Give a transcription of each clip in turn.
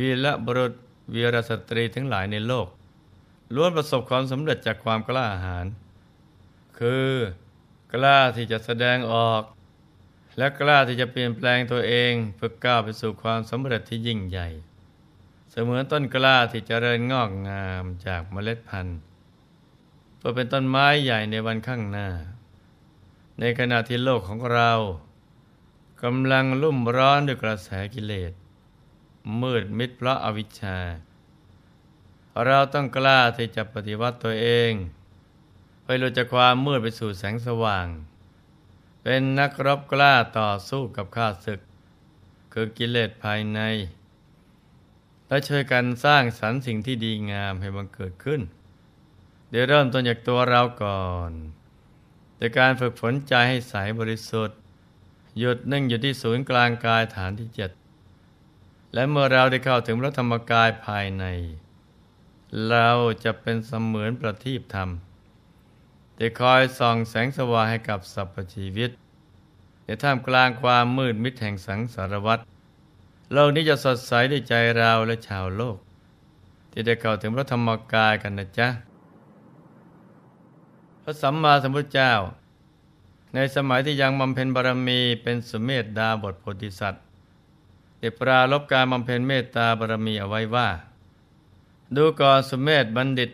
วีรบุรุษวีรสตรีทั้งหลายในโลกล้วนประสบความสำเร็จจากความกล้าหาญคือกล้าที่จะแสดงออก และกล้าที่จะเปลี่ยนแปลงตัวเองเพื่อก้าวไปสู่ความสำเร็จที่ยิ่งใหญ่ เสมือนต้นกล้าที่จเจริญงอกงามจากเมล็ดพันธุ์เพื่อเป็นต้นไม้ใหญ่ในวันข้างหน้า ในขณะที่โลกของเรากำลังลุ่มร้อนด้วยกระแสกิเลส มืดมิดเพราะอาวิชชา เราต้องกล้าที่จะปฏิวัติตัวเองไปหลุดจากความมืดไปสู่แสงสว่าง เป็นนักรบกล้าต่อสู้กับข้าศึก คือกิเลสภายใน และช่วยกันสร้างสรรค์สิ่งที่ดีงามให้บังเกิดขึ้นเดี๋ยวเริ่มต้นจากตัวเราก่อนโดยการฝึกฝนใจให้ใสบริสุทธิ์ หยุดนิ่งอยู่ที่ศูนย์กลางกายฐานที่เจ็ด และเมื่อเราได้เข้าถึงพระธรรมกายภายใน เราจะเป็นเสมือนประทีปธรรมจะคอยส่องแสงสว่างให้กับสรรพชีวิตในท่ามกลางความมืดมิดแห่งสังสารวัฏโลกนี้จะสดใสด้วยใจเราและชาวโลก ที่ได้เข้าถึงพระธรรมกายกันนะจ๊ะ พระสัมมาสัมพุทธเจ้า ในสมัยที่ยังบำเพ็ญบารมีเป็นสุเมธดาบทโพธิสัตว์ ได้ปราลบการบำเพ็ญเมตตาบารมีเอาไว้ว่า ดูก่อนสุเมธบัณฑิต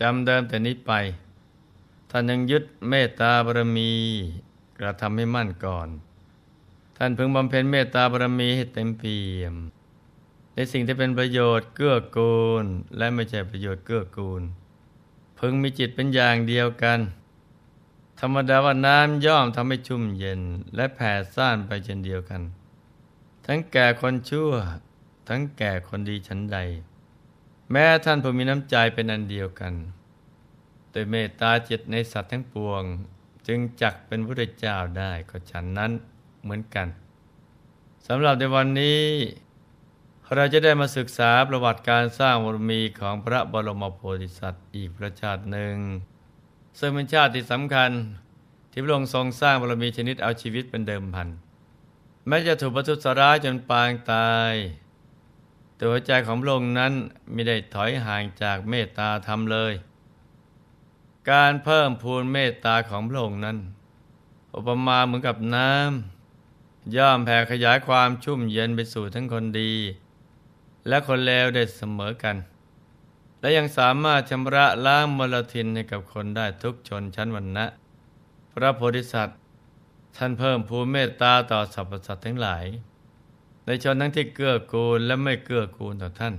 จำเดิมแต่นี้ไป ท่านยังยึดเมตตาบารมีกระทำให้มั่นก่อน ท่านพึงบำเพ็ญเมตตาบารมีให้เต็มเปี่ยม ในสิ่งที่เป็นประโยชน์เกื้อกูล และไม่ใช่ประโยชน์เกื้อกูล พึงมีจิตเป็นอย่างเดียวกัน ธรรมดาว่าน้ำย่อมทำให้ชุ่มเย็นและแผ่ซ่านไปเช่นเดียวกัน ทั้งแก่คนชั่ว ทั้งแก่คนดีชั้นใด แม้ท่านผู้มีน้ำใจเป็นอันเดียวกันโดยเมตตาจิตในสัตว์ทั้งปวง จึงจักเป็นพระเจ้าได้ก็ฉันนั้นเหมือนกันสำหรับในวันนี้ เราจะได้มาศึกษาประวัติการสร้างบารมีของพระบรมโพธิสัตว์อีกพระชาติหนึ่ง ซึ่งเป็นชาติที่สำคัญที่พระองค์ทรงสร้างบารมีชนิดเอาชีวิตเป็นเดิมพัน แม้จะถูกประทุษร้ายจนปางตาย ตัวใจของพระองค์นั้นไม่ได้ถอยห่างจากเมตตาธรรมเลย การเพิ่มพูนเมตตาของพระองค์นั้น อุปมาเหมือนกับน้ำย่อมแผ่ขยายความชุ่มเย็นไปสู่ทั้งคนดี และคนเลวได้เสมอกัน และยังสามารถชำระล้างมลทินให้กับคนได้ทุกชนชั้นวรรณะพระโพธิสัตว์ ท่านเพิ่มพูนเมตตาต่อสรรพสัตว์ทั้งหลาย ในชนทั้งที่เกื้อกูลและไม่เกื้อกูลต่อท่าน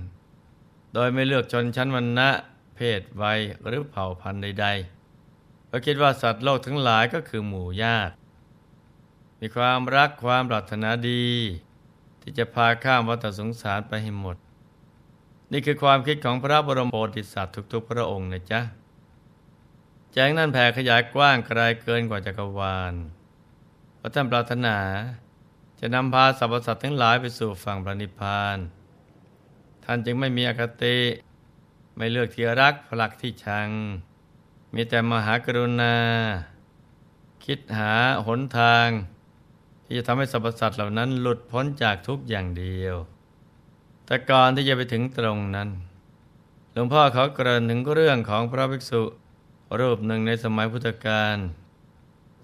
โดยไม่เลือกชนชั้นวรรณะ เพศวัยหรือเผ่าพันธุ์ใดๆเราคิดว่าสัตว์โลกทั้งหลายก็คือหมู่ญาติ มีความรักความปรารถนาดี ที่จะพาข้ามวัฏสงสารไปให้หมด นี่คือความคิดของพระบรมโพธิสัตว์ทุกๆ พระองค์นะจ๊ะแจ้งนั่นแผ่ขยายกว้างไกลเกินกว่าจักรวาล พระท่านปรารถนา จะนำพาสรรพสัตว์ทั้งหลายไปสู่ฝั่งพระนิพพาน ท่านจึงไม่มีอคติ ไม่เลือกที่รักผลักที่ชัง มีแต่มหากรุณา คิดหาหนทาง ที่จะทำให้สรรพสัตว์เหล่านั้นหลุดพ้นจากทุกอย่างเดียว แต่ก่อนที่จะไปถึงตรงนั้น หลวงพ่อเขาเกริ่นถึงเรื่องของพระภิกษุรูปหนึ่งในสมัยพุทธกาล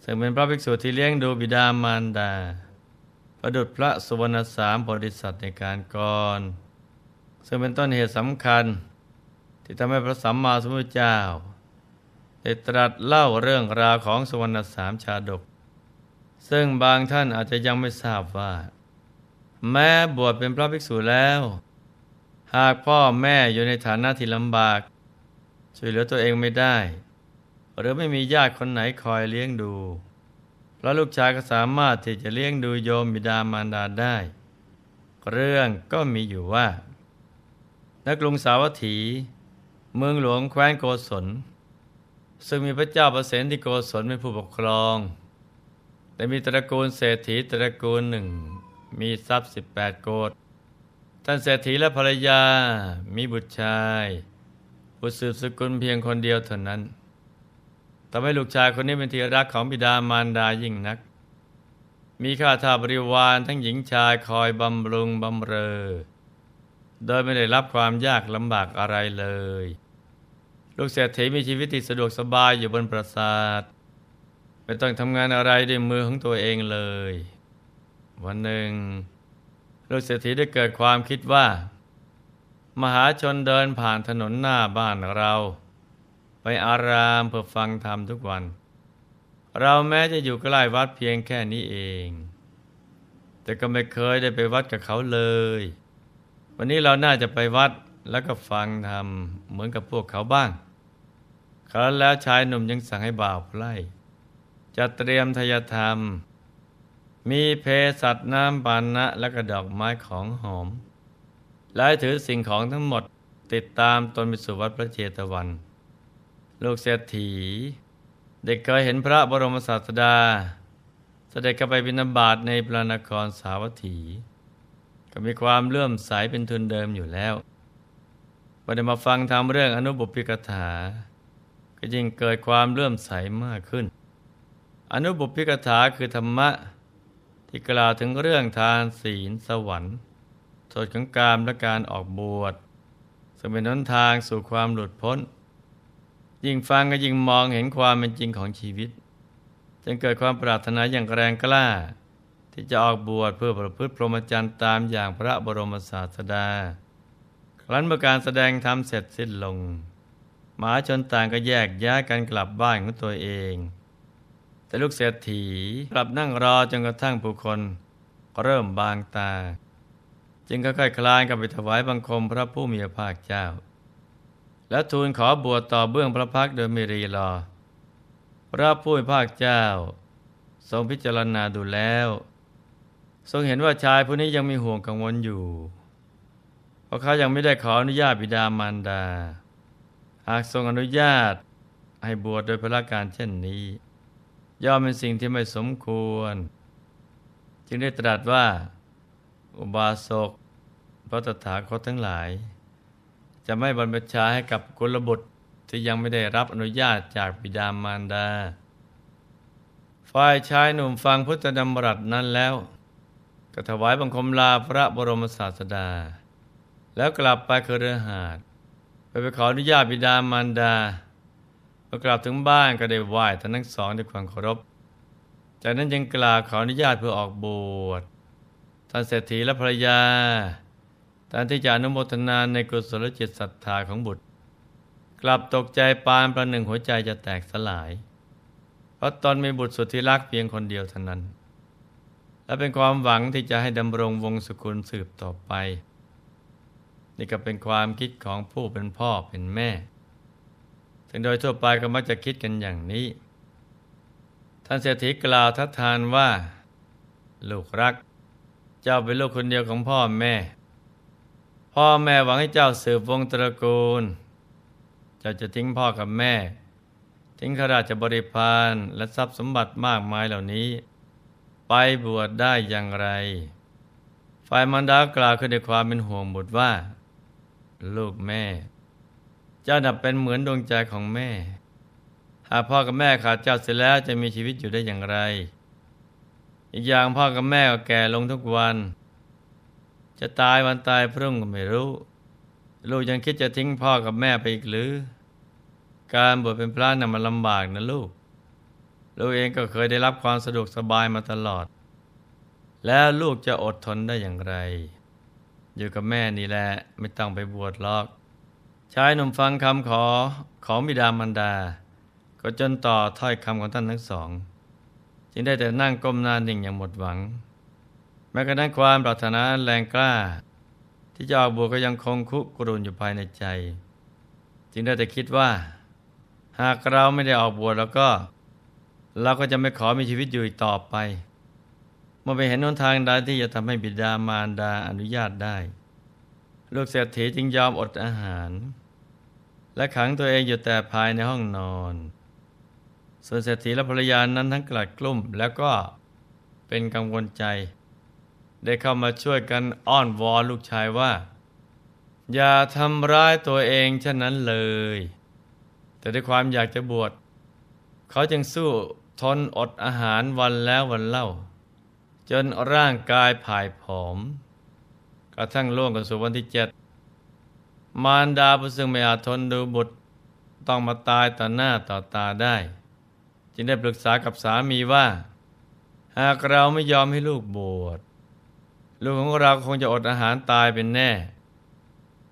ซึ่งเป็นพระภิกษุที่เลี้ยงดูบิดามารดา ประดุจพระสุวรรณสามบริษัทในการก่อน ซึ่งเป็นต้นเหตุสำคัญ ที่ทำให้พระสัมมาสัมพุทธเจ้า ได้ตรัสเล่าเรื่องราวของสุวรรณสามชาดก ซึ่งบางท่านอาจจะยังไม่ทราบว่า แม้บวชเป็นพระภิกษุแล้ว หากพ่อแม่อยู่ในฐานะที่ลำบาก ช่วยเหลือตัวเองไม่ได้ หรือไม่มีญาติคนไหนคอยเลี้ยงดูพระลูกชายก็สามารถที่จะเลี้ยงดูโยมบิดามารดาได้ เรื่องก็มีอยู่ว่า นักกรุงสาวัตถี เมืองหลวงแคว้นโกศล ซึ่งมีพระเจ้าประเสนที่โกศลเป็นผู้ปกครอง แต่มีตระกูลเศรษฐีตระกูลหนึ่ง มีทรัพย์สิบแปดโกดท่านเศรษฐีและภรรยา มีบุตรชายผู้สืบสกุลเพียงคนเดียวเท่านั้น ทำให้ลูกชายคนนี้เป็นที่รักของบิดามารดายิ่งนัก มีข้าทาบริวารทั้งหญิงชายคอยบำรุงบำเรอ โดยไม่ได้รับความยากลำบากอะไรเลย ลูกเศรษฐีมีชีวิตที่สะดวกสบายอยู่บนปราสาทไม่ต้องทำงานอะไรด้วยมือของตัวเองเลย วันหนึ่ง ลูกเศรษฐีได้เกิดความคิดว่า มหาชนเดินผ่านถนนหน้าบ้านเรา ไปอารามเพื่อฟังธรรมทุกวัน เราแม้จะอยู่ใกล้วัดเพียงแค่นี้เอง แต่ก็ไม่เคยได้ไปวัดกับเขาเลย วันนี้เราน่าจะไปวัดแล้วก็ฟังธรรมเหมือนกับพวกเขาบ้าง ครั้นแล้วชายหนุ่มยังสั่งให้บ่าวไพร่จะเตรียมทยธรรม มีเพสัตน้ำปานะและกระดอกไม้ของหอมแลวถือสิ่งของทั้งหมดติดตามตนไปสู่วัดพระเจตวัน ลูกเศรษฐี เด็กเคยเห็นพระบรมศาสดา เสด็จเข้าไปบิณฑบาตในพระนครสาวัตถี ก็มีความเลื่อมใสเป็นทุนเดิมอยู่แล้วพอได้มาฟังทำเรื่องอนุบุพิกถา ก็ยิ่งเกิดความเลื่อมใสมากขึ้น อนุบุพิกถาคือธรรมะ ที่กล่าวถึงเรื่องทานศีลสวรรค์โทษของการและการออกบวชซึ่งเป็นหนทางสู่ความหลุดพ้น ยิ่งฟังก็ยิ่งมองเห็นความเป็นจริงของชีวิต จึงเกิดความปรารถนาอย่างแรงกล้า ที่จะออกบวชเพื่อประพฤติพรหมจรรย์ตามอย่างพระบรมศาสดา ครั้นเมื่อการแสดงธรรมเสร็จสิ้นลงหมาชนต่างก็แยกย้ายกันกลับบ้านของตัวเอง แต่ลูกเศรษฐีกลับนั่งรอจนกระทั่งผู้คนเริ่มบางตา จึงค่อยๆคลานกลับไปถวายบังคมพระผู้มีพระภาคเจ้า และทูลขอบวชต่อเบื้องพระพักโดยไม่รีรอ พระผู้มีพระภาคเจ้า ทรงพิจารณาดูแล้ว ทรงเห็นว่าชายผู้นี้ยังมีห่วงกังวลอยู่ เพราะเขายังไม่ได้ขออนุญาตบิดามารดา หากทรงอนุญาตให้บวชโดยพระการเช่นนี้ ย่อมเป็นสิ่งที่ไม่สมควร จึงได้ตรัสว่า อุบาสกพระตถาคตทั้งหลาย จะไม่บรรพชาให้กับกุลบุตรที่ยังไม่ได้รับอนุญาตจากบิดามารดา ฝ่ายชายหนุ่มฟังพุทธดำรัสนั้นแล้วก็ถวายบังคมลาพระบรมศาสดา แล้วกลับไปเครือหาดไปไปขออนุญาตบิดามารดาพอกลับถึงบ้านก็ได้ไหว้ท่านทั้งสองด้วยความเคารพ จากนั้นยังกล่าวขออนุญาตเพื่อออกบวชท่านเศรษฐีและภรรยา แทนที่จะอนุโมทนาในกุศลจิตศรัทธาของบุตร กลับตกใจปานประหนึ่งหัวใจจะแตกสลาย เพราะตอนมีบุตรสุดที่รักเพียงคนเดียวเท่านั้น และเป็นความหวังที่จะให้ดำรงวงศกุลสืบต่อไป นี่ก็เป็นความคิดของผู้เป็นพ่อเป็นแม่ซึ่งโดยทั่วไปก็มักจะคิดกันอย่างนี้ ท่านเศรษฐีกล่าวทัดทานว่า ลูกรัก เจ้าเป็นลูกคนเดียวของพ่อแม่ พ่อแม่หวังให้เจ้าสืบวงตระกูล เจ้าจะทิ้งพ่อกับแม่ ทิ้งขราชบริพารและทรัพย์สมบัติมากมายเหล่านี้ ไปบวชได้อย่างไร ฝ่ายมันดากล่าวขึ้นด้วยความเป็นห่วงบุตรว่า ลูกแม่ เจ้านับเป็นเหมือนดวงใจของแม่ หากพ่อกับแม่ขาดเจ้าเสียแล้วจะมีชีวิตอยู่ได้อย่างไร อีกอย่างพ่อกับแม่ก็แก่ลงทุกวัน จะตายวันตายพรุ่งก็ไม่รู้ ลูกยังคิดจะทิ้งพ่อกับแม่ไปอีกหรือ การบวชเป็นพระน่ะมันลำบากนะลูก ลูกเองก็เคยได้รับความสะดวกสบายมาตลอด แล้วลูกจะอดทนได้อย่างไร อยู่กับแม่นี่แหละไม่ต้องไปบวชหรอกชายหนุ่มฟังคำขอของบิดามารดา ก็จนต่อถ้อยคำของท่านทั้งสอง จึงได้แต่นั่งก้มหน้านิ่งอย่างหมดหวัง แม้กระทั่งความปรารถนาแรงกล้า ที่จะออกบวชก็ยังคงคุกรุนอยู่ภายในใจ จึงได้แต่คิดว่า หากเราไม่ได้ออกบวชแล้วก็ เราก็จะไม่ขอมีชีวิตอยู่อีกต่อไปเมื่อไปเห็นหนทางใดที่จะทำให้บิดามารดาอนุญาตได้ ลูกเศรษฐีจึงยอมอดอาหาร และขังตัวเองอยู่แต่ภายในห้องนอน ส่วนเศรษฐีและภรรยานั้นทั้งกลัดกลุ้มแล้วก็เป็นกังวลใจ ได้เข้ามาช่วยกันอ้อนวอนลูกชายว่า อย่าทำร้ายตัวเองเช่นนั้นเลย แต่ด้วยความอยากจะบวชเขาจึงสู้ทนอดอาหารวันแล้ววันเล่า จนร่างกายผายผอม กระทั่งล่วงกันสู่วันที่เจ็ดมารดาผู้ซึ่งไม่อาจทนดูบุตรต้องมาตายต่อหน้าต่อตาได้ จึงได้ปรึกษากับสามีว่า หากเราไม่ยอมให้ลูกบวช ลูกของเราคงจะอดอาหารตายเป็นแน่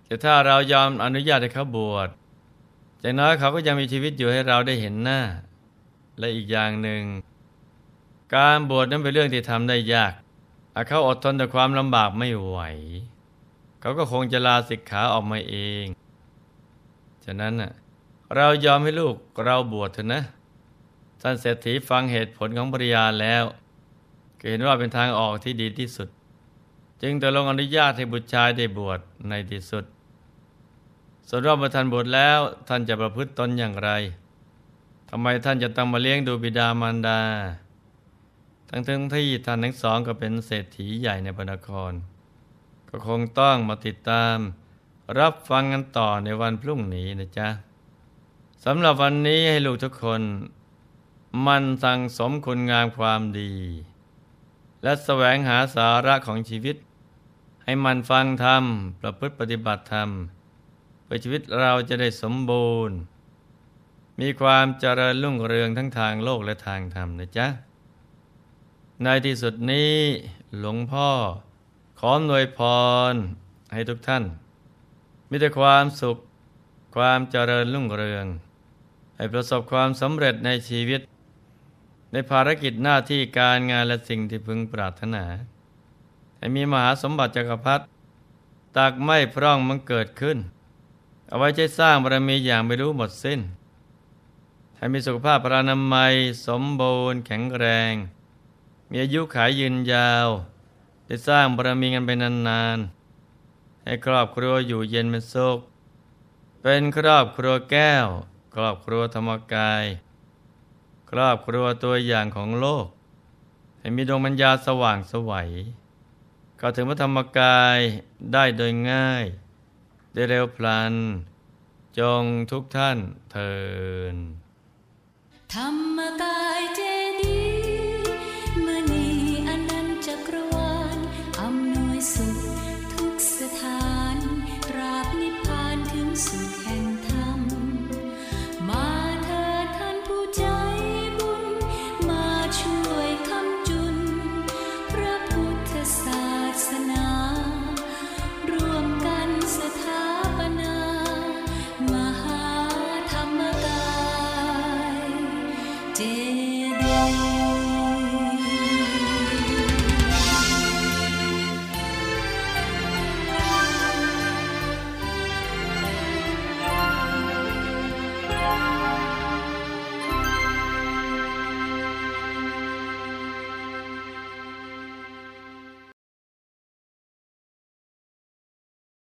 แต่ถ้าเรายอมอนุญาตให้เขาบวชอย่างน้อยเขาก็ยังมีชีวิตอยู่ให้เราได้เห็นหน้า และอีกอย่างหนึ่ง การบวชนั้นเป็นเรื่องที่ทำได้ยากหาเขาอดทนต่อความลำบากไม่ไหว เขาก็คงจะลาสิกขาออกมาเอง ฉะนั้นน่ะเรายอมให้ลูกเราบวชเถอะนะท่านเศรษฐีฟังเหตุผลของภริยาแล้ว ก็เห็นว่าเป็นทางออกที่ดีที่สุด จึงตกลงอนุญาตให้บุตรชายได้บวชในที่สุดส่วนว่าเมื่อท่านบวชแล้วท่านจะประพฤติตนอย่างไรทำไมท่านจะต้องมาเลี้ยงดูบิดามารดา ทั้งทั้งที่ท่านทั้งสองก็เป็นเศรษฐีใหญ่ในพระนคร ก็คงต้องมาติดตาม รับฟังกันต่อในวันพรุ่งนี้นะจ๊ะสำหรับวันนี้ให้ลูกทุกคน มันสั่งสมคุณงามความดี และแสวงหาสาระของชีวิต ให้มันฟังธรรม ประพฤติปฏิบัติธรรมเพื่อชีวิตเราจะได้สมบูรณ์ มีความเจริญรุ่งเรืองทั้งทางโลกและทางธรรมนะจ๊ะ ในที่สุดนี้หลวงพ่อ ขอหน่วยพร ให้ทุกท่าน มีแต่ความสุข ความเจริญรุ่งเรือง ให้ประสบความสำเร็จในชีวิต ในภารกิจหน้าที่การงานและสิ่งที่พึงปรารถนา ให้มีมหาสมบัติจักรพรรดิตักไม่พร่องมันเกิดขึ้น เอาไว้ใช้สร้างบารมีอย่างไม่รู้หมดสิ้น ให้มีสุขภาพพรานามัย สมบูรณ์แข็งแรง มีอายุขายยืนยาว ได้สร้างบารมีกันไปนานๆ ให้ครอบครัวอยู่เย็นเป็นสุข เป็นครอบครัวแก้ว ครอบครัวธรรมกาย ครอบครัวตัวอย่างของโลก ให้มีดวงปัญญาสว่างสวัย เข้าถึงพระธรรมกายได้โดยง่าย ได้เร็วพลัน จงทุกท่านเทินธรรมกายเจ